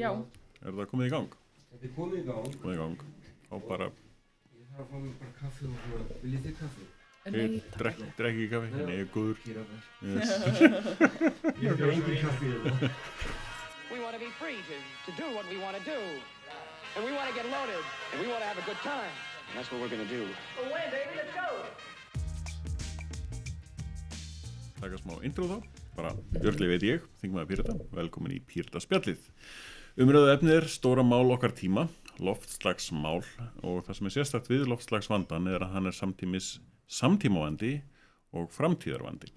Já. Er það komið í gang? Þetta er komið í gang. Komið í gang. Þá bara, Ég þarf að fá mér bara kaffi og svona. Viljið þið kaffi? ég drekk, drekk ekki kaffi, Nei. nei, ég er góður. Kýra þær. Yes. Ég fá engin kaffi í þetta. We want to be free to, to do what we want to do. And we want to get loaded. And we want to have a good time. And that's what we're going to do. Taka smá intro þá. Bara, Björnli veit ég, þingum að Pírata. Velkomin í Pírata spjallið. Umröðu efnið er stóra mál okkar tíma, loftslagsmál og það sem er sérstakt við loftslagsvandan er að hann er samtímis samtímavandi og framtíðarvandi.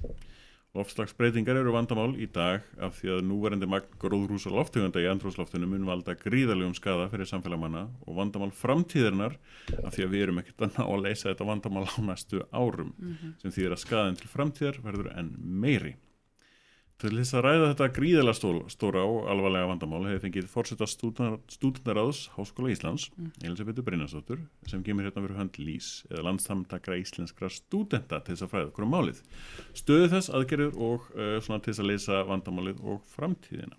Loftslagsbreytingar eru vandamál í dag af því að núverandi magn gróðrúsa lofthuganda í andrúsloftinu mun valda gríðalegum skada fyrir samfélagmanna og vandamál framtíðarinnar af því að við erum ekkert að ná að leysa þetta vandamál á næstu árum sem þýðir að skaðin til framtíðar verður enn meiri. Til þess að ræða þetta gríðalega stól, stóra og alvarlega vandamál hefur fengið fórseta stúdendaráðs Háskóla Íslands, Elisabethu Brynjarsdóttur, sem kemur hérna fyrir hönd LÍS eða landsamtakra íslenskra stúdenta til þess að fræða okkur um málið. Stöðu þess aðgerður og uh, svona til þess að leysa vandamálið og framtíðina.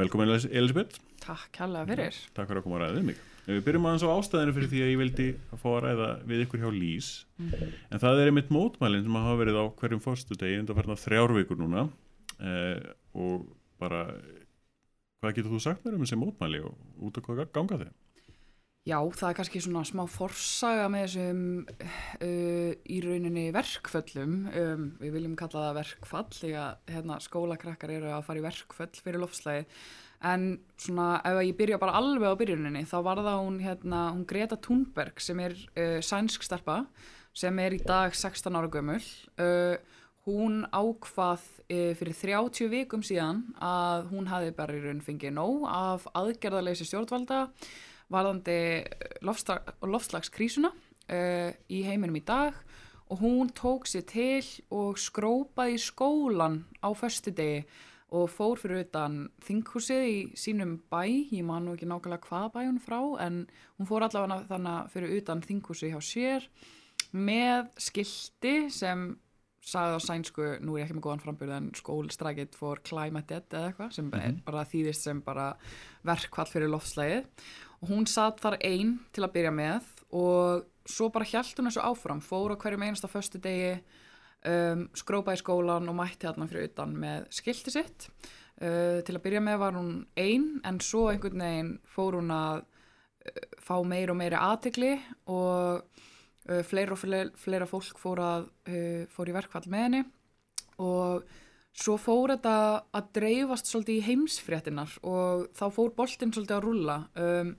Velkomin Elis- Elisabeth, Takk kærlega fyrir. takk fyrir að koma að ræða við mig. Við byrjum aðeins á ástæðinu fyrir því að ég vildi að fá að ræða við ykkur hjá LÍS, en það er einmitt mótmælinn sem hafa verið á hverjum fórstu degi undan fyrir þrjár vikur núna eh, og bara hvað getur þú sagt mér um þessi mótmæli og út af hvað ganga þið? Já, það er kannski svona smá forsaga með þessum uh, í rauninni verkföllum. Um, við viljum kalla það verkfall því að hérna, skólakrakkar eru að fara í verkföll fyrir loftslæði. En svona ef ég byrja bara alveg á byrjuninni þá var það hún, hérna, hún Greta Thunberg sem er uh, sænsk stelpa sem er í dag 16 ára gömul. Uh, hún ákvað uh, fyrir 30 vikum síðan að hún hafi bara í raun fengið nóg af aðgerðarleysi stjórnvalda varðandi lofslag, loftslagskrísuna uh, í heiminum í dag og hún tók sér til og skrópaði skólan á föstudegi og fór fyrir utan þinghúsið í sínum bæ, ég man nú ekki nákvæmlega hvaða bæ hún frá, en hún fór allavega þannig fyrir utan þinghúsið hjá sér með skilti sem sagði á sænsku, nú er ég ekki með góðan frambyrð en skólstrækit for climate dead eða eitthvað sem er bara þýðist sem bara verkvall fyrir loftslægið og hún satt þar einn til að byrja með og svo bara hjælt hún þessu áfram, fór á hverjum einasta föstu degi, um, skrópaði skólan og mætti þarna fyrir utan með skilti sitt. Uh, til að byrja með var hún einn en svo einhvern veginn fór hún að uh, fá meir og meiri aðtegli og uh, fleira og fleira, fleira fólk fór, að, uh, fór í verkfall með henni og svo fór þetta að dreifast svolítið í heimsfréttinar og þá fór boltinn svolítið að rúlla um,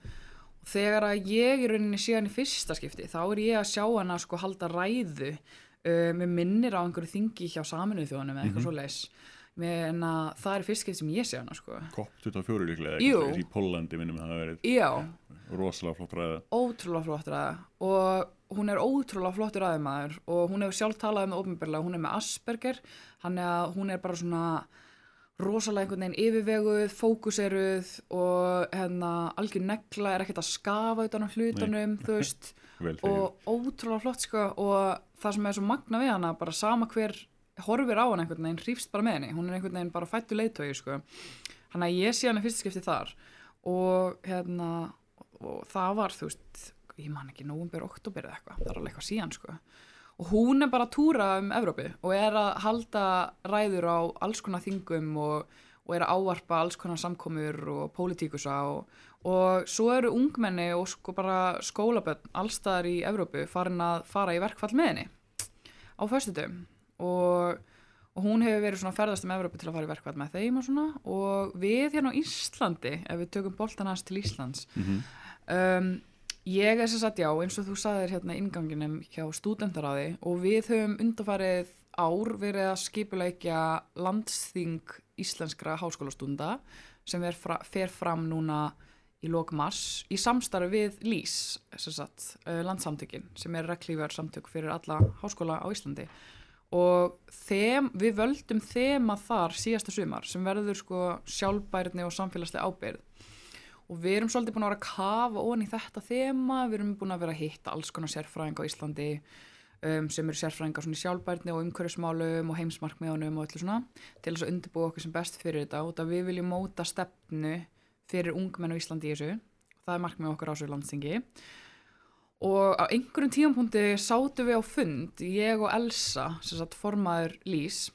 og þegar að ég í rauninni sé hann í fyrsta skipti þá er ég að sjá hann að sko halda ræðu uh, með minnir á einhverju þingi hjá saminuð þjóðunum eða eitthvað mm -hmm. en að það er fyrst skipt sem ég sé hann sko. COP24 líklega, Jú. ekki, í Pólandi minnum að það hafi verið rosalega flott ræða. ótrúlega flott ræða og hún er ótrúlega flottur ræðumæður og hún hefur sjálf talað um það ofnbjörlega, hún er með Asperger hann er hún er bara svona rosalega einhvern veginn yfirveguð, fókuseruð og hérna algjör negla er ekkert að skafa utan á hlutunum, þú veist og ótrúlega flott sko og það sem er svo magna við hana bara sama hver horfir á hana einhvern veginn hrýfst bara með henni, hún er einhvern veginn bara fættu leiðtögi sko, hann að ég sé hana fyrst skipti þar og hérna og það var þú veist ég man ekki, nóvumber, oktober eða eitthvað það er alveg eitthvað síðan sko. Og hún er bara að túra um Evrópi og er að halda ræður á alls konar þingum og, og er að ávarpa alls konar samkomur og pólitíkusa og, og svo eru ungmenni og sko bara skólaböld allstaðar í Evrópu farin að fara í verkfall með henni á föstutum og, og hún hefur verið svona ferðast um Evrópu til að fara í verkfall með þeim og svona. Og við hérna á Íslandi ef við tökum boltan hans til Íslands um, ég er sem sagt já eins og þú saðir hérna inganginum hjá stúdendaráði og við höfum undarfarið ár verið að skipuleikja landsþing íslenskra háskólastunda sem fra, fer fram núna í lok mars í samstarfi við LÍS sem sagt, uh, landsamtökin sem er reglífjar samtök fyrir alla háskóla á Íslandi. Og þem, við völdum þema þar síðasta sumar sem verður sko sjálfbærni og samfélagslega ábyrð og við erum svolítið búin að vera að kafa onni í þetta þema, við erum búin að vera að hitta alls konar sérfræðing á Íslandi um, sem eru sérfræðingar svona í sjálfbærni og umhverfismálum og heimsmarkmiðunum og öllu svona til þess að undirbúa okkur sem best fyrir þetta út að við viljum móta stefnu fyrir ungmenn á Íslandi í þessu. Það er markmið okkar á þessu landstingi. Og á einhverjum tímapunkti sátum við á fund, ég og Elsa, sem sagt formaður Lís,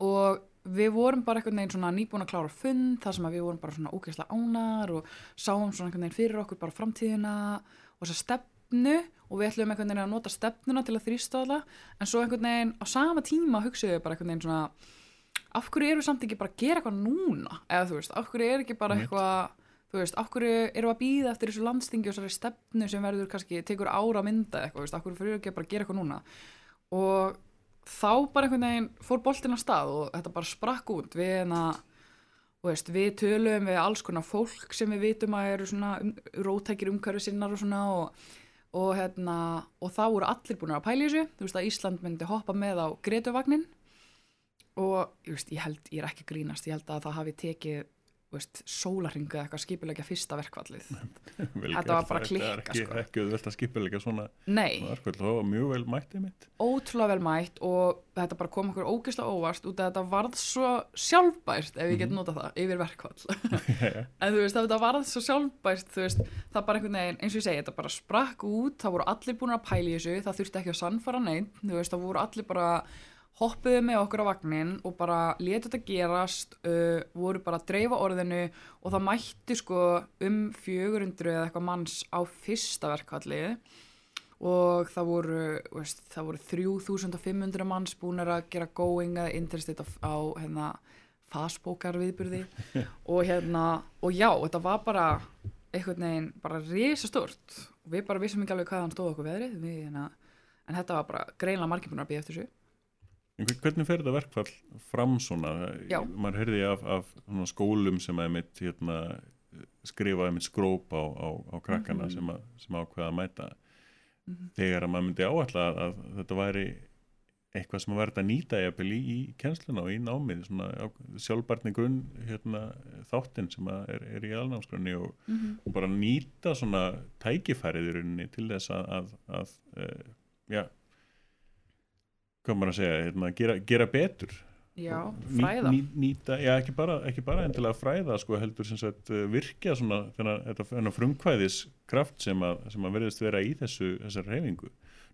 og við vorum bara einhvern veginn svona nýbúin að klára fund, þar sem að við vorum bara svona ógeðslega ánar og sáum svona einhvern veginn fyrir okkur bara framtíðina og þessa stefnu og við ætlum einhvern veginn að nota stefnuna til að þrýsta það, en svo einhvern veginn á sama tíma hugsaðum við bara einhvern veginn svona af hverju eru við samt ekki bara að gera eitthvað núna? Eða þú veist, af hverju er ekki bara eitthvað þú veist, af hverju eru við að býða eftir þessu landstingi og þessari stefnu sem verður kannski tekur ára að mynda eitthvað, af hverju fyrir ekki bara að gera eitthvað núna? Og þá bara einhvern veginn fór boltinn að stað og þetta bara sprakk út. Við hérna þú veist, við tölum við alls konar fólk sem við vitum að eru svona um, rótækir umhverfi sinnar og svona og, og hérna og þá voru allir búin að pæla í þessu. Þú veist að Ísland myndi hoppa með á Gretuvagnin og ég, veist, ég held, ég er ekki að grínast, ég held að það hafi tekið veist, sólarringu eða eitthvað skipulegja fyrsta verkvallið Þetta var bara klikka, sko. ekki auðvelt að skipilega svona Nei, verkvöld, það var mjög vel mættið mitt ótrúlega vel mætt og þetta bara kom okkur ógeðslega óvart út að þetta varð svo sjálfbært ef ég get notað það, yfir verkvall en þú veist, þetta varð svo sjálfbært veist, það bara einhvern veginn, eins og ég segi þetta bara sprakk út, það voru allir búin að pæla í þessu það þurfti ekki að sannfara neitt þú veist, það voru allir bara hoppuðu með okkur á vagnin og bara letu þetta gerast uh, voru bara að dreifa orðinu og það mætti sko um 400 eða eitthvað manns á fyrsta verkvallið og það voru, veist, það voru 3500 manns búin að gera going eða interested á, hérna, fastbókar viðburði. Og hérna, og já, þetta var bara einhvern veginn bara risastort og við bara vissum ekki alveg hvað hann stóð okkur veðrið. Við, hérna, en þetta var bara greinlega margir búin að býja eftir hvern- hvernig fer þetta verkfall fram svona? Já. Maður heyrði af, af skólum sem að mitt hérna, skrifa mitt skróp á, á, á krakkana Mhm. sem, að, sem ákveða að mæta þegar að maður myndi áætla að, að þetta væri eitthvað sem að verða að nýta í, í kennsluna og í námið sjálfbarni grunn hérna, þáttinn sem er, er í alnámsgrunni og, og bara nýta svona tækifærið í rauninni til þess að, að, að maður að segja, hérna, gera, gera betur. Já, Ný- fræða. ný, nýta, já ekki bara, ekki bara endilega fræða sko heldur sem sagt uh, virkja svona þennan, frumkvæðis kraft sem að, sem að verðist vera í þessu þessar reyfingu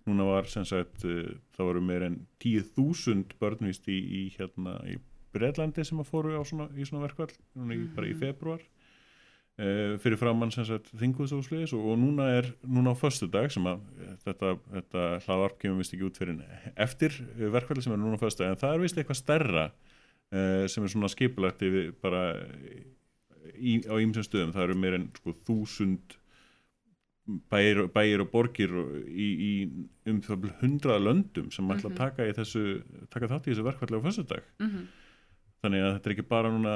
núna var sem sagt uh, það voru meir en 10.000 börnvist í, í hérna í Breitlandi sem að fóru svona, í svona verkvall núna í, bara í Mhm. februar fyrir framann þinguðsósliðis og, og núna er núna á föstudag sem að eh, þetta, þetta hlaðvarp kemur vist ekki út fyrir eftir eh, verkfalli sem er núna á föstudag. En það er vist eitthvað stærra uh, sem er svona skipulagt yfir bara í, á ýmsum stöðum. Það eru meir en sko þúsund bæir, bæir og borgir í, í um það bil hundraða löndum sem ætla að Mhm. taka, þessu, taka þátt í þessu verkfalli á föstudag. Mm þannig að þetta er ekki bara núna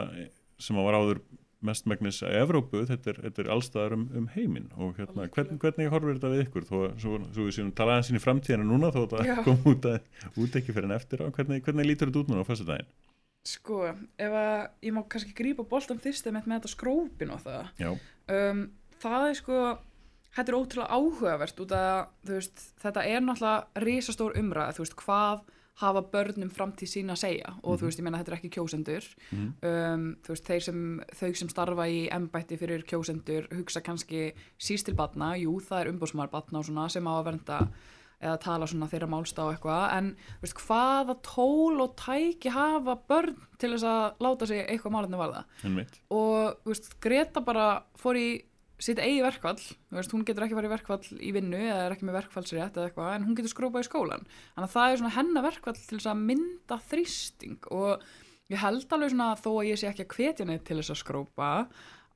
sem að var áður mestmægnis að Evrópu, þetta er, þetta er allstaðar um, um heiminn og hérna, hvern, hvernig horfir þetta við ykkur, þó, svo, svo við séum tala aðeins inn í framtíðina núna þó að Já. það kom út, að, út ekki fyrir en eftir á, hvernig, hvernig lítur þetta út núna á fyrstu daginn? sko, ef að ég má kannski grípa boltan fyrst með, þetta skrópin og það um, það er sko þetta er ótrúlega áhugavert út að veist, þetta er náttúrulega risastór umræða, þú veist, hvað hafa börnum framtíð sína að segja. Og þú veist, ég meina þetta er ekki kjósendur. Mhm. um, þú veist, þeir sem, þau sem starfa í embætti fyrir kjósendur hugsa kannski síst til batna, jú, það er umbúsmaður batna og svona sem á að vernda eða tala svona þeirra málsta og eitthvað. En veist, hvaða tól og tæki hafa börn til þess að láta sig eitthvað málefni varða? Og veist, Greta bara fór í sitt eigi verkfall þú veist, hún getur ekki farið í verkfall í vinnu eða er ekki með verkfallsrétt eða eitthvað en hún getur skrópað í skólan þannig að það er svona hennar verkfall til þess að mynda þrýsting og ég held alveg svona þó að ég sé ekki að hvetja neitt til þess að skrópa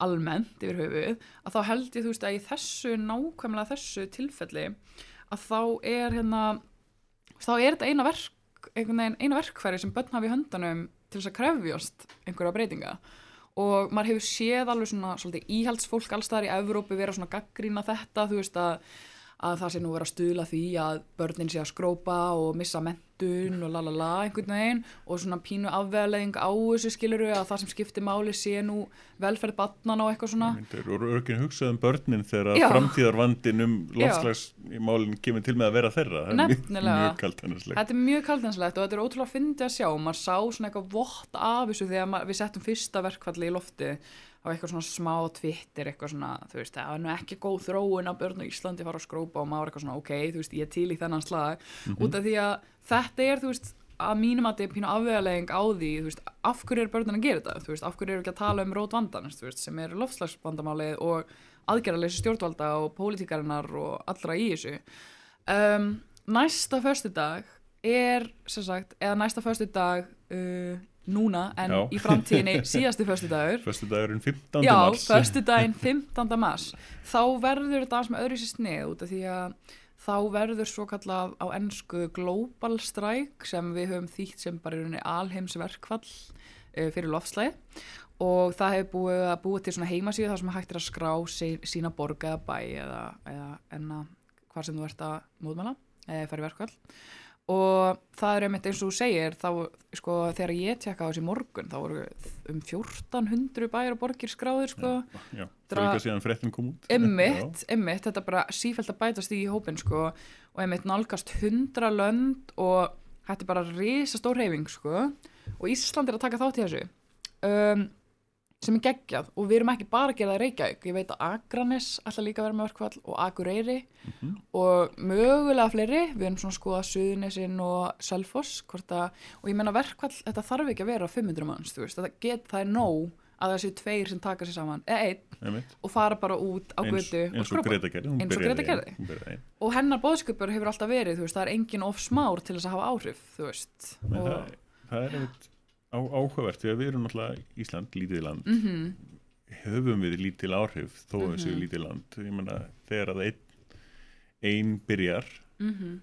almennt yfir höfuð að þá held ég þú veist að í þessu nákvæmlega þessu tilfelli að þá er hérna þá er þetta eina verk eina verkfæri sem börn hafa í höndanum til þess að krefjast einhverja breytinga og maður hefur séð alveg svona svolítið íhaldsfólk allstaðar í Evrópu vera svona gaggrína þetta þú veist að, að það sé nú vera stuðla því að börnin sé að skrópa og missa mentun og lalala einhvern veginn og svona pínu afveðleðing á þessu skiluru að það sem skiptir máli sé nú velferð batnan og eitthvað svona. Myndir, og örgin hugsað um börnin þegar framtíðarvandin um Já. loftslagsmálin kemur til með að vera þeirra. Það er mjög, kaltanarslegt Þetta er mjög kaldinslegt og þetta er ótrúlega fyndið að sjá. Maður sá svona eitthvað vott af þessu þegar við settum fyrsta verkfalli í lofti á eitthvað svona smá Twitter eitthvað svona, þú veist, það er nú ekki góð þróun að börn á Íslandi fara að skrópa og maður eitthvað svona, ok, þú veist, ég er til í þennan slag. Út af því að þetta er, þú veist að mínum að þetta er pínu afvegaleging á því, þú veist, af hverju er börnin að gera þetta? Þú veist, af hverju eru ekki að tala um rót vandans þú veist, sem er loftslagsvandamálið og aðgerðarleysi stjórnvalda og pólitíkarinnar og allra í þessu. Um, næsta föstudag er, sem sagt, eða næsta föstudag uh, núna en Já. í framtíðinni síðasti föstudagur Föstu dagurinn 15. Já, mars föstudaginn 15. mars þá verður þetta sem öðru sér snið út af því að þá verður svo kallað á ennsku global strike sem við höfum þýtt sem bara í rauninni alheimsverkfall uh, fyrir loftslæði og það hefur búið að búið til svona heimasíðu þar sem hægt er að skrá sí, sína borg eða bæ eða, eða enna hvað sem þú ert að móðmæla eða fara í verkfall og það er einmitt eins og þú segir þá sko þegar ég tekka á þessi morgun þá voru um 1400 bæjar og borgir skráðir sko. Já, Dra- kom út. Emmitt, emmitt, þetta bara sífælt að bætast í hópin sko. Og emmitt nálgast 100 lönd og þetta er bara risastór reyfing sko. Og Ísland er að taka þátt í þessu. Um, sem er geggjað. Og við erum ekki bara að gera það Reykjavík. Ég veit að Akranes ætla líka vera með verkfall og Akureyri. Og mögulega fleiri. Við erum svona að skoða Suðunesin og hvort að, og ég menna verkfall þetta þarf ekki að vera 500 manns þú veist, þetta get, það er nóg að það séu tveir sem taka sér saman eða einn og fara bara út á götu eins og Greta gerði. Eins og Greta gerði. og hennar bóðskupur hefur alltaf verið þú veist, það er engin of smár til þess að hafa áhrif þú veist. Og, það, það er einmitt á, áhugavert því að við erum náttúrulega Ísland, lítið land Mhm. höfum við lítil áhrif þó að við séum lítið land ég meina þegar að ein, ein byrjar Mhm.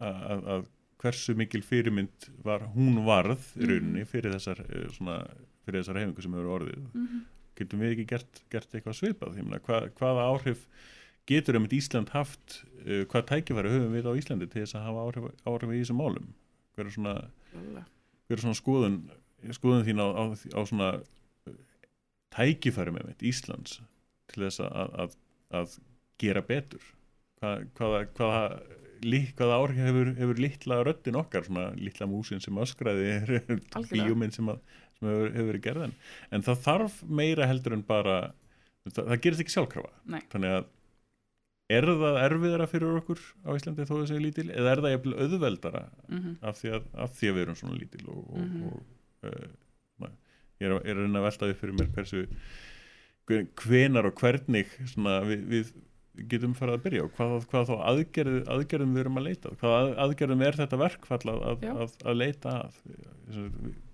að, að- að hversu mikil fyrirmynd var hún varð Mhm. í rauninni fyrir þessar eh, svona, fyrir þessar hefingu sem hefur orðið Mhm. getum við ekki gert, gert eitthvað svipað hva, hvaða áhrif getur um Ísland haft uh, hvað tækifæri höfum við á Íslandi til þess að hafa áhrif, áhrif í þessum málum hver er svona hver er svona skoðun skoðun þín á, á, á svona uh, tækifæri með mitt Íslands til þess að, að, að gera betur Hva, hvaða, hvaða, li, hvaða áhrif hefur, hefur litla röddin okkar svona litla músin sem öskraði bíóminn sem, að, sem hefur, hefur verið gerðin en það þarf meira heldur en bara það, það gerist ekki sjálfkrafa þannig að er það erfiðara fyrir okkur á Íslandi þó þessi lítil eða er það jafnvel auðveldara Mhm. af því að, af því að við erum svona lítil og, og, Mhm. og uh, na- ég er, er að velta því fyrir mér hversu hve- hvenar og hvernig svona, við, við getum farið að byrja og hvað, hvað þá aðgerð, aðgerðum við erum að leita að? hvað að, aðgerðum er þetta verkfall að, að, að, leita að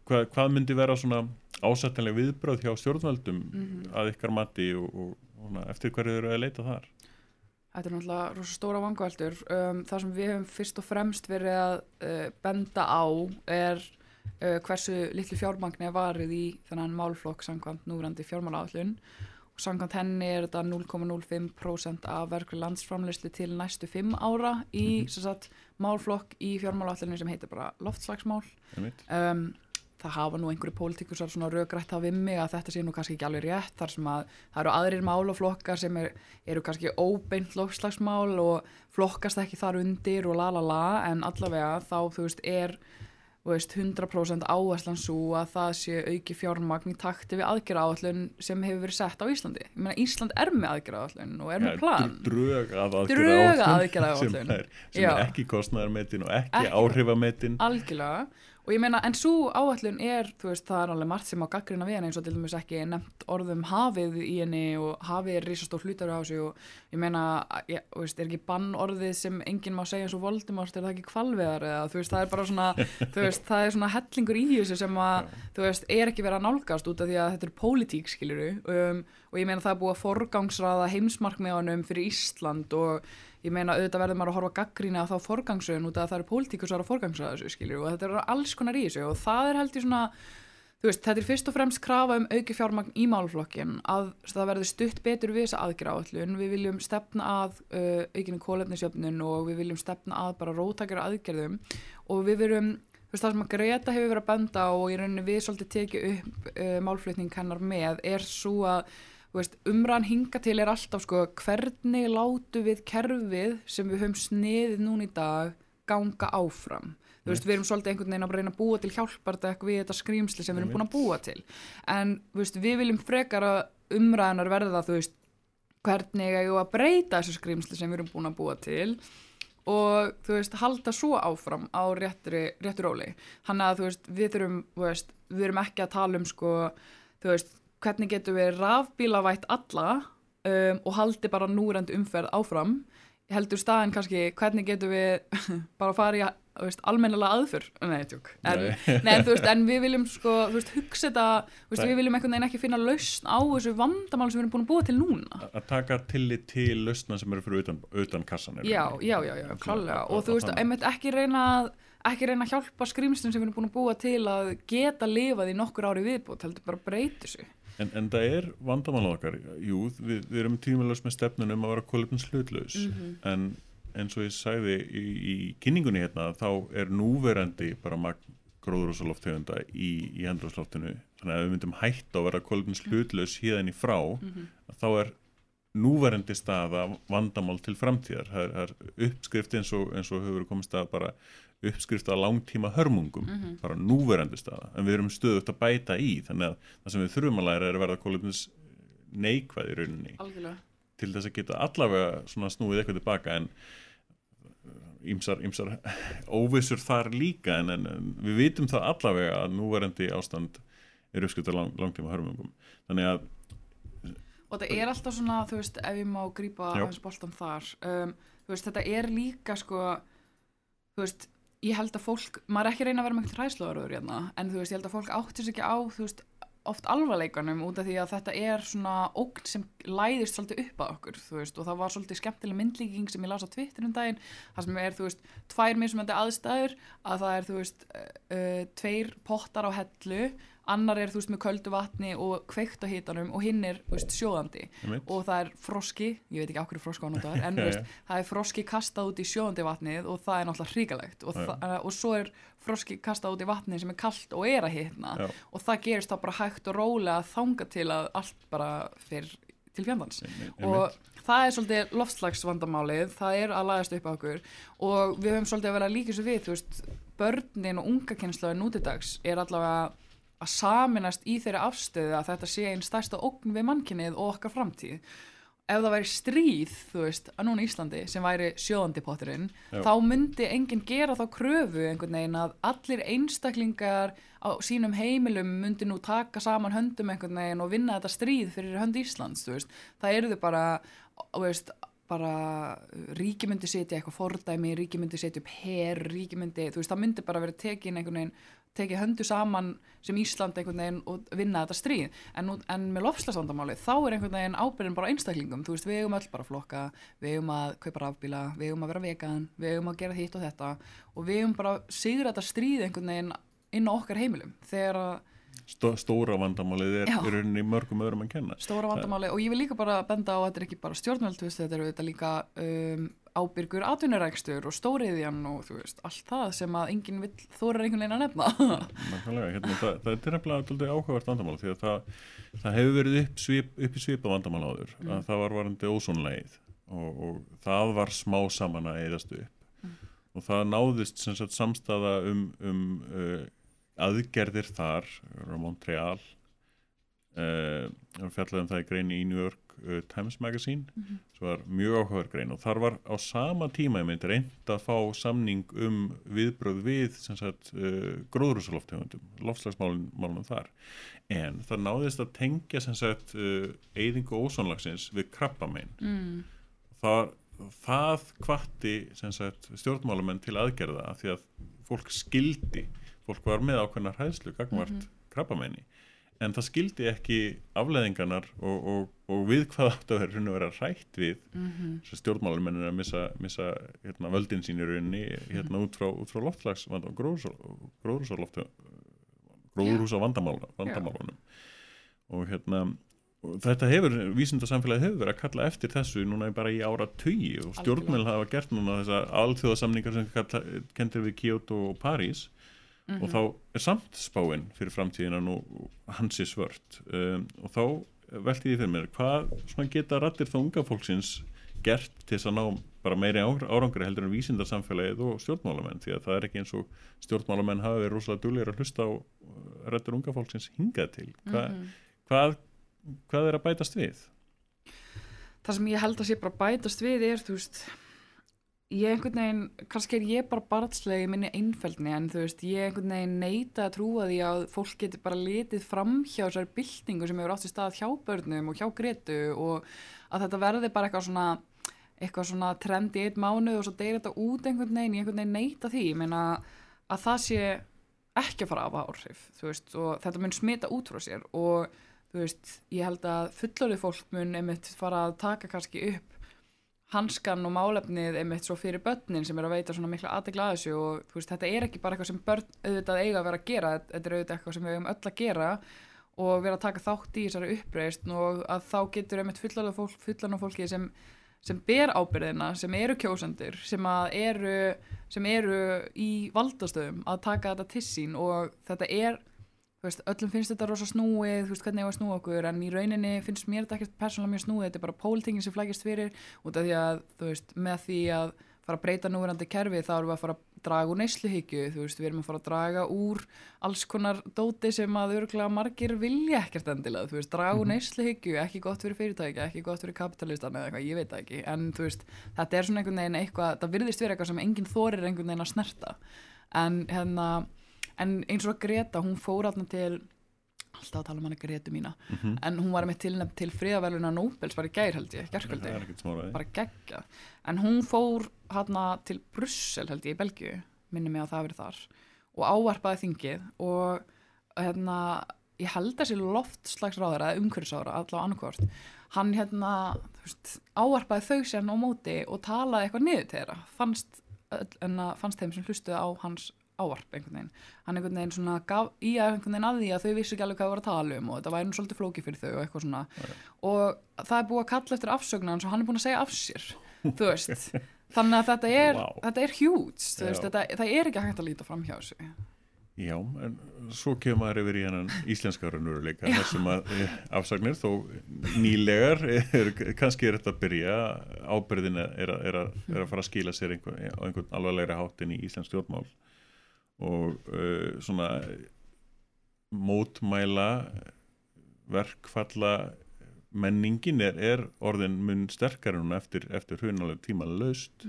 hvað, hvað myndi vera svona ásættanlega viðbröð hjá stjórnvöldum Mhm. að ykkar mati og, og, og eftir hverju eru að leita þar Þetta er náttúrulega rosa stóra vangveldur. Um, það sem við höfum fyrst og fremst verið að uh, benda á er uh, hversu litlu fjármagni er varið í þennan málflokk samkvæmt núrandi fjármálaállun og samkvæmt henni er þetta 0,05% af verkli landsframleyslu til næstu 5 ára í mm sagt, málflokk í fjármálaállunni sem heitir bara loftslagsmál. Um, það hafa nú einhverju pólitíkusar svona röggrætt á við mig að þetta sé nú kannski ekki alveg rétt þar sem að það eru aðrir málaflokkar sem er, eru kannski óbeint lofslagsmál og flokkast ekki þar undir og la la la en allavega þá þú veist er þú veist, 100% áherslan svo að það sé auki fjármagn í takti við aðgerra áallun sem hefur verið sett á Íslandi. Ég meina Ísland er með aðgerra áallun og er með plan. drög að Drög að aðgerðaáætlun aðgerðaáætlun. sem, sem er ekki kostnæðarmetin og ekki, Ekki- áhrifametin Algjörlega og ég meina en svo áallun er þú veist það er alveg margt sem á gaggrina við henni eins og til dæmis ekki nefnt orðum hafið í henni og hafið er risastór hlutar á þessu og ég meina ég, veist, er ekki bann orðið sem enginn má segja og Voldemort er það ekki kvalveðar eða þú veist það er bara svona veist það er svona hellingur í þessu sem að þú veist er ekki verið að nálgast út af því að þetta er pólitík skiluru um, og ég meina það er búið að forgangsraða heimsmarkmiðanum fyrir Ísland og ég meina auðvitað verður maður að horfa gaggrína á þá forgangsröðun út af að það eru pólitíkusar að forgangsraða þessu skilur og þetta eru alls konar í þessu. Og það er held ég svona veist, þetta er fyrst og fremst krafa um auki fjármagn í málflokkin að það verður stutt betur við þessa aðgerra áallun við viljum stefna að uh, aukinu kólefnisjöfnun og við viljum stefna að bara rótakjara aðgerðum. Og við verum það sem að Greta hefur verið að benda á og í rauninni við svolítið tekið upp uh, málflutning hennar með er svo að veist, umræðan hinga til er alltaf sko, hvernig látu við kerfið sem við höfum sniðið núna í dag ganga áfram? Þú veist, við erum svolítið einhvern veginn að reyna að búa til hjálpardekk við þetta skrýmsli sem við erum búin að búa til. En veist, við viljum frekar að umræðanar verða þú veist hvernig við að breyta þessu skrýmsli sem við erum búin að búa til og þú veist, halda svo áfram á réttri, réttur róli. Hann að þú veist, við þurfum þú veist, við erum ekki að tala um sko, þú veist, hvernig getum við rafbílavætt alla um, og haldi bara núrandi umferð áfram? Heldur staðin kannski, hvernig getum við bara farið veist, almennilega aðför? Nei, en, nei. veist, en við viljum sko, veist, hugsa þetta veist, við viljum einhvern veginn ekki finna lausn á þessu vandamál sem við erum búin að búa til núna. Að taka tillit til lausna sem eru fyrir utan, utan kassan já, já, já, já, klálega og þú veist, einmitt ekki reyna að ekki reyna að hjálpa skrýmstum sem við erum búin að búa til að geta lifað í nokkur ári viðbútt heldur bara breyti þessu En, en það er vandamál okkar, jú, við, við erum tímulegs með stefnun um að vera kolefnins hlutlaus, Mhm. en eins og ég sagði í, í kynningunni hérna, þá er núverandi bara magn gróðurúsaloftegunda í, í hendrúsloftinu, þannig að við myndum hætta að vera kolefnins hlutlaus híðan í frá, þá er núverandi staða vandamál til framtíðar, það er, það er uppskrift eins og, eins og hefur komist að bara uppskrift að langtíma hörmungum. Bara núverandi staða, en við erum stöðugt að bæta í, þannig að það sem við þurfum að læra er að verða kolefnis neikvæð í rauninni. Algjörlega. Til þess að geta allavega snúið eitthvað tilbaka en ímsar, ímsar óvissur þar líka en, en, en við vitum það allavega að núverandi ástand er uppskrift að lang, langtíma hörmungum. Þannig að og þetta er alltaf svona, þú veist, ef ég má grípa Já. aðeins boltan þar um, þú veist, þetta er líka sko þú veist, ég held að fólk maður er ekki reyna að vera með eitthvað hræsluvarður hérna, en þú veist, ég held að fólk áttir sig ekki á þú veist, oft alvarleikanum út af því að þetta er svona ógn sem læðist svolítið upp að okkur, þú veist, og það var svolítið skemmtileg myndlíking sem ég las á Twitter um daginn það sem er, þú veist, tvær mismöndi aðstæður að það er, þú veist, uh, tveir pottar á hellu annar er, þú veist, með köldu vatni og kveikt á hitanum og hinn er, veist, sjóðandi. Og það er froski, ég veit ekki okkur froski á notaður, en veist, það er froski kastað út í sjóðandi vatnið og það er náttúrulega hríkalegt og, þa- og svo er froski kastað út í vatnið sem er kalt og er að hitna. Já. og það gerist þá bara hægt og rólega þanga til að allt bara fyrir til fjandans. Og það er svolítið loftslagsvandamálið, það er að lagast upp á okkur. Og við höfum svolítið að vera líka svo við, þú veist, börnin og unga kynslaði nútidags er allavega að saminast í þeirri afstöðu að þetta sé einn stærsta ógn við mannkynnið og okkar framtíð. Ef það væri stríð, þú veist, að núna Íslandi sem væri sjóðandi potturinn, þá myndi enginn gera þá kröfu einhvern veginn að allir einstaklingar á sínum heimilum myndi nú taka saman höndum einhvern veginn og vinna þetta stríð fyrir hönd Íslands, þú veist. Það eru þau bara, þú veist, bara ríki myndi setja eitthvað fordæmi, ríki myndi setja upp her, ríki myndi, þú veist, það myndi bara verið tekin einhvern veginn, tekið höndu saman sem Ísland einhvern veginn og vinna þetta stríð. En, en með lofslagsvandamáli þá er einhvern veginn ábyrðin bara einstaklingum. Þú veist, við eigum öll bara flokka, við eigum að kaupa rafbíla, við eigum að vera vegan, við eigum að gera hitt og þetta. Og við eigum bara sigra þetta stríð einhvern veginn inn á okkar heimilum. Þegar að Stó, stóra vandamálið er í rauninni mörgum öðrum að kenna. Stóra vandamáli og ég vil líka bara benda á að þetta er ekki bara veist, þetta eru þetta líka um, ábyrgur atvinnurækstur og stóriðjan og þú veist, allt það sem að enginn vill þóra einhvern veginn að nefna. Nákvæmlega, hérna, það, það er nefnilega dálítið áhugavert vandamál því að það, það hefur verið upp, svip, upp í svipa vandamál áður að það var varandi ósónleið og, og það var smá saman að eðast upp. Og það náðist sagt samstaða um, um uh, aðgerðir þar Montreal uh, fjallaði um það í grein í New York uh, Times Magazine sem var mjög áhugaverð grein. Og þar var á sama tíma ég meint reynd að fá samning um viðbröð við uh, gróðrúsaloftegundum, lofslagsmálunum þar. En það náðist að tengja sagt uh, eyðingu ósónlagsins við krabbamein mm. það, það kvatti stjórnmálamenn til aðgerða því að fólk skildi fólk var með ákveðnar hæðslu gagvart mm krabbameini en það skildi ekki afleðingarnar og, og, og við hvað áttu að vera, vera rætt við. Mm mm stjórnmálamenn er að missa, missa hérna, völdin sín í rauninni hérna, út frá, út frá loftslags gróðrúsa gróðrúsa vandamálunum. Og hérna og þetta hefur, vísindarsamfélagi hefur verið að kalla eftir þessu núna bara í ára tugi og stjórnmjöl hafa gert núna þessa alþjóðasamningar sem kendir við Kyoto og París og þá er samt spáin fyrir framtíðina nú hansi svört. Um, og þá velti ég fyrir mér hvað svona geta rattir þá unga fólksins gert til þess að ná bara meiri árangri heldur en vísindarsamfélagið og stjórnmálamenn? Því að það er ekki eins og stjórnmálamenn hafa verið rosalega duglegir að hlusta á uh, rattir unga fólksins hingað til. Hva, hvað hvað er að bætast við? það sem ég held að sé bara bætast við er þú veist ég einhvern veginn, kannski er ég bara barnslega í minni einfældni en þú veist ég einhvern veginn neita að trúa því að fólk getur bara litið fram hjá þessari byltingu sem hefur átt í stað hjá börnum og hjá gretu og að þetta verði bara eitthvað svona eitthvað svona trend í einn mánuð og svo deyri þetta út einhvern veginn, ég einhvern veginn neita því. Ég meina að það sé ekki að fara hafa áhrif, þú veist og þetta mun smita út frá sér og þú veist, ég held að fullorðið fólk mun einmitt fara að taka kannski upp hanskan og málefnið einmitt svo fyrir börnin sem er að veita svona mikla aðtegla að þessu og veist, þetta er ekki bara eitthvað sem börn auðvitað eiga að vera að gera, þetta er auðvitað eitthvað sem við eigum öll að gera og vera að taka þátt í þessari uppreist og að þá getur einmitt fullorðið fólk, fullorðið fólki sem, sem ber ábyrðina, sem eru kjósendur, sem eru, sem eru í valdastöðum að taka þetta til sín og þetta er veist, öllum finnst þetta rosa snúið, þú veist, hvernig ég var snúa okkur? En í rauninni finnst mér þetta ekkert persónulega mjög snúið, þetta er bara pólitingin sem flækist fyrir út af því að, þú veist, með því að fara að breyta núverandi kerfi þá erum við að fara að draga úr neysluhyggju, þú veist, við erum að fara að draga úr alls konar dóti sem að örgulega margir vilja ekkert endilega, þú veist, draga úr neysluhyggju, ekki gott fyrir fyrirtæki, ekki gott fyrir kapitalistan eða eitthvað, ég veit ekki, en þú veist, þetta er svona einhvern veginn eitthvað, það virðist vera eitthvað sem enginn þorir einhvern veginn að snerta, en hérna, en eins og Greta, hún fór alltaf til alltaf að tala um hana Gretu mína en hún var með tilnefn til friðaveluna Nobels bara í gær held ég, gerðkvöldi er bara geggja en hún fór hana til Brussel held ég í Belgíu minni mig að það verið þar og ávarpaði þingið og hérna ég held að þessi loftslagsráður eða umhverfisára, allavega annarkvort hann hérna, þú veist, ávarpaði þau sérna á móti og talaði eitthvað niður til þeirra fannst, öll- en að fannst þeim sem hlustuði á hans ávarp einhvern veginn. Hann einhvern veginn svona gaf í að einhvern veginn að því að þau vissu ekki alveg hvað það var að tala um og þetta væri nú svolítið flóki fyrir þau og eitthvað svona. Og það er búið að kalla eftir afsögnan og hann er búin að segja af sér þú veist, þannig að þetta er Vá. þetta er hjút, þú veist, Já. þetta, það er ekki hægt að líta fram hjá þessu. Já, en svo kemur maður yfir í hennan íslenska raunveruleika þar sem að eh, afsagnir þó nýlegar er, kannski er þetta að byrja. Ábyrðin er, er, er að fara að skila sér einhver, á einhvern alvarlegri háttin í íslensk stjórnmál og uh, svona mótmæla verkfalla menningin er, er orðin mun sterkar núna eftir, eftir hunalega tíma laust.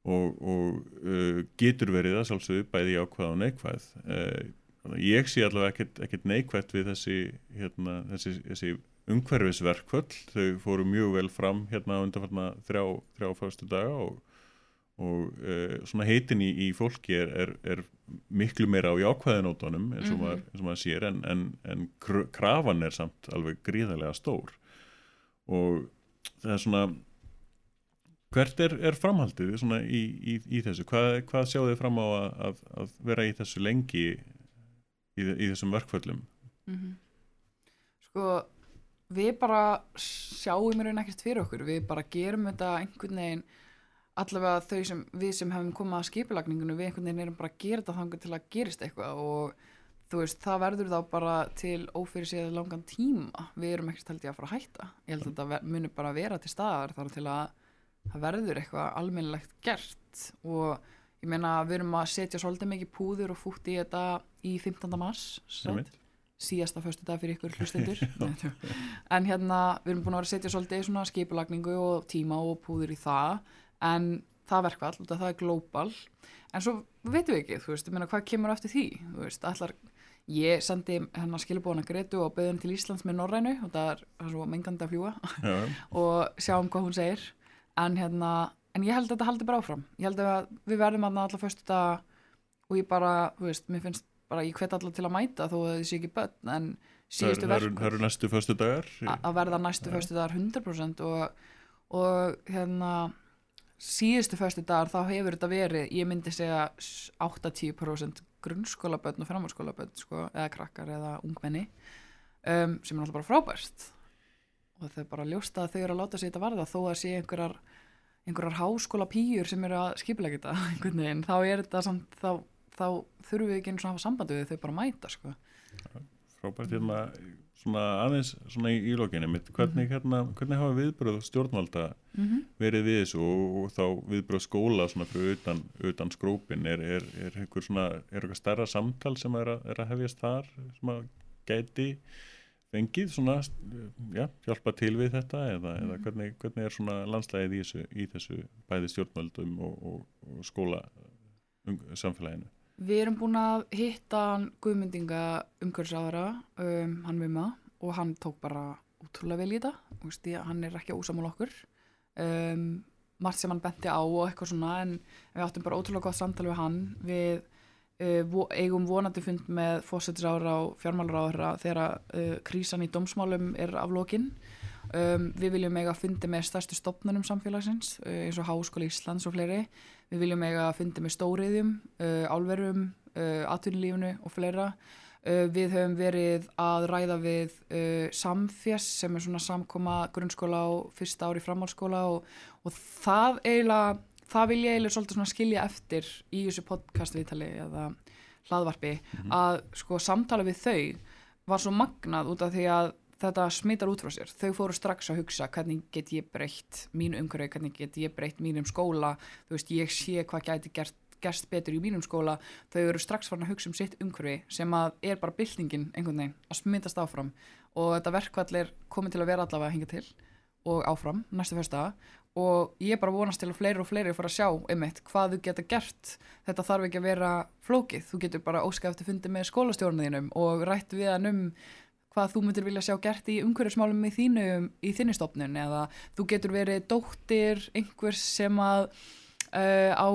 Og, og uh, getur verið að sjálfsögðu bæði jákvæð og neikvæð. Uh, ég sé allavega ekkert, ekkert neikvætt við þessi, hérna, þessi, þessi umhverfisverkvöll þau fóru mjög vel fram hérna á undanfarna þrjá, þrjá fyrstu daga og, og uh, svona heitin í, í fólki er, er, er miklu meira á jákvæðinótonum eins og Mhm. maður, eins og maður sér en, en, en kr- krafan er samt alveg gríðarlega stór og það er svona hvert er, er framhaldið svona í, í, í þessu hvað, hvað sjáu þið fram á að, að, að vera í þessu lengi í, þessum verkföllum Mhm. Sko, við bara sjáum í raun ekkert fyrir okkur, við bara gerum þetta einhvern veginn, allavega þau sem við sem hefum komað að skipulagningunum, við einhvern veginn erum bara að gera þetta þangur til að gerist eitthvað og þú veist, það verður þá bara til ófyrir séð langan tíma, við erum ekkert held ég að fara að hætta, ég held að þetta ver- muni bara vera til staðar þar til að það verður eitthvað almennilegt gert. Og ég meina við erum að setja svolítið mikið púður og fútt í þetta í 15. mars, síðasta föstu dag fyrir ykkur hlustendur. En hérna við erum búin að vera að setja svolítið skipulagningu og tíma og púður í það en það verkvall, það er global. En svo veitum við ekki, þú veist, meina hvað kemur eftir því, þú veist, allar ég sendi hennar skilbúana Gretu og bauðin til Íslands með Norrænu og það er, það er svo mengandi að fljúa og sjáum hvað hún segir. En hérna, en ég held að þetta haldi bara áfram. Ég held að við verðum að allar föstu dag og ég bara, þú veist, mér finnst bara ég hvet allar til að mæta þó að þið sé ekki börn en það síðustu það verk það eru næstu föstu dagar að verða næstu föstu dagar 100% og, og hérna síðustu föstu dagar þá hefur þetta verið, ég myndi segja 8-10% grunnskólabötn og framhalskólabötn sko, eða krakkar eða ungmenni um, sem er alltaf bara frábært og þau bara ljósta að þau eru að láta sig þetta varða þó að sé einhverjar einhverjar háskóla pýjur sem eru að skipilega þetta einhvern veginn, þá er þetta samt, þá, þá þurfum við ekki einu svona að hafa sambandi við þau bara mæta sko. frábært hérna svona aðeins svona í, í lokinni mitt hvernig, hérna, hvernig hafa viðbröð stjórnvalda mm -hmm. verið við þessu og, og þá viðbröð skóla svona fyrir utan, utan skrópin er, er, er einhver svona, er eitthvað stærra samtal sem er að, er að hefjast þar sem að gæti fengið svona, já, hjálpa til við þetta eða, eða hvernig, hvernig er svona landslæðið í þessu, í þessu bæði stjórnvöldum og, og, og skóla um, samfélaginu? Við erum búin að hitta Guðmyndinga umhverfisáðara, um, hann Vima, og hann tók bara útrúlega vel í þetta. Hann er ekki að úsamál okkur. Um, margt sem hann benti á og eitthvað svona, en við áttum bara ótrúlega gott samtal við hann. Við uh, vo, eigum vonandi fund með fósættisára og fjármálaráðara þegar uh, krísan í dómsmálum er af lokin. Um, við viljum eiga fundi með stærstu stopnunum samfélagsins, uh, eins og Háskóli Íslands og fleiri. Við viljum eiga að fundi með stóriðjum, uh, álverum, uh, atvinnulífinu og fleira. Uh, við höfum verið að ræða við uh, samfés sem er svona samkoma grunnskóla og fyrsta ári framhaldsskóla og, og það eiginlega, það vil ég eiginlega svolítið skilja eftir í þessu podcastviðtali eða hlaðvarpi að sko samtala við þau var svo magnað út af því að þetta smittar út frá sér. Þau fóru strax að hugsa hvernig get ég breytt mínu umhverfi, hvernig get ég breytt mínum skóla, þú veist, ég sé hvað gæti gert, gerst betur í mínum skóla, þau eru strax farin að hugsa um sitt umhverfi sem að er bara byltingin einhvern veginn að smittast áfram. Og þetta verkvall er komið til að vera allavega að hingja til og áfram næstu fyrsta og ég bara vonast til að fleiri og fleiri fara að sjá einmitt hvað þú geta gert. Þetta þarf ekki að vera flókið. Þú getur bara óskað eftir fundi með skólastjórnuðinum og rætt við hann um hvað þú myndir vilja sjá gert í umhverfismálum í þínu, í þinni stofnun eða þú getur verið dóttir einhvers sem að uh, á,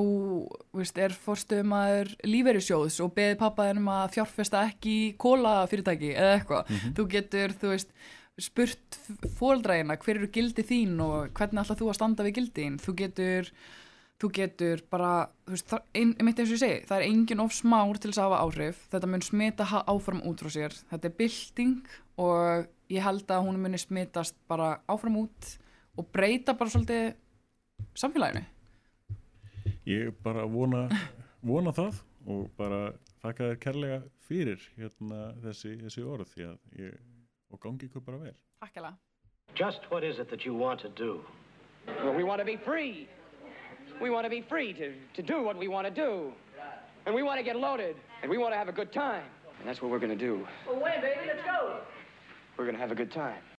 veist, er fórstöðumæður lífeyrissjóðs og beði pappaðinum að fjárfesta ekki í kóla fyrirtæki eða eitthvað. Þú getur, þú veist spurt fóldrægina hver eru gildi þín og hvernig ætlað þú að standa við gildiðin þú getur þú getur bara, þú veist, það, ein, einmitt eins og ég segi, það er engin of smár til þess að hafa áhrif, þetta mun smita áfram út frá sér, þetta er bylting og ég held að hún muni smitast bara áfram út og breyta bara svolítið samfélaginu. Ég bara vona, vona það og bara þakka þér kærlega fyrir hérna þessi, þessi orð því að ég, og gangi ykkur bara vel. Takk alveg. Just what is it that you want to do? Well, we want to be free. We want to be free to, to do what we want to do. And we want to get loaded. And we want to have a good time. And that's what we're going to do. Well, when, baby? Let's go. We're going to have a good time.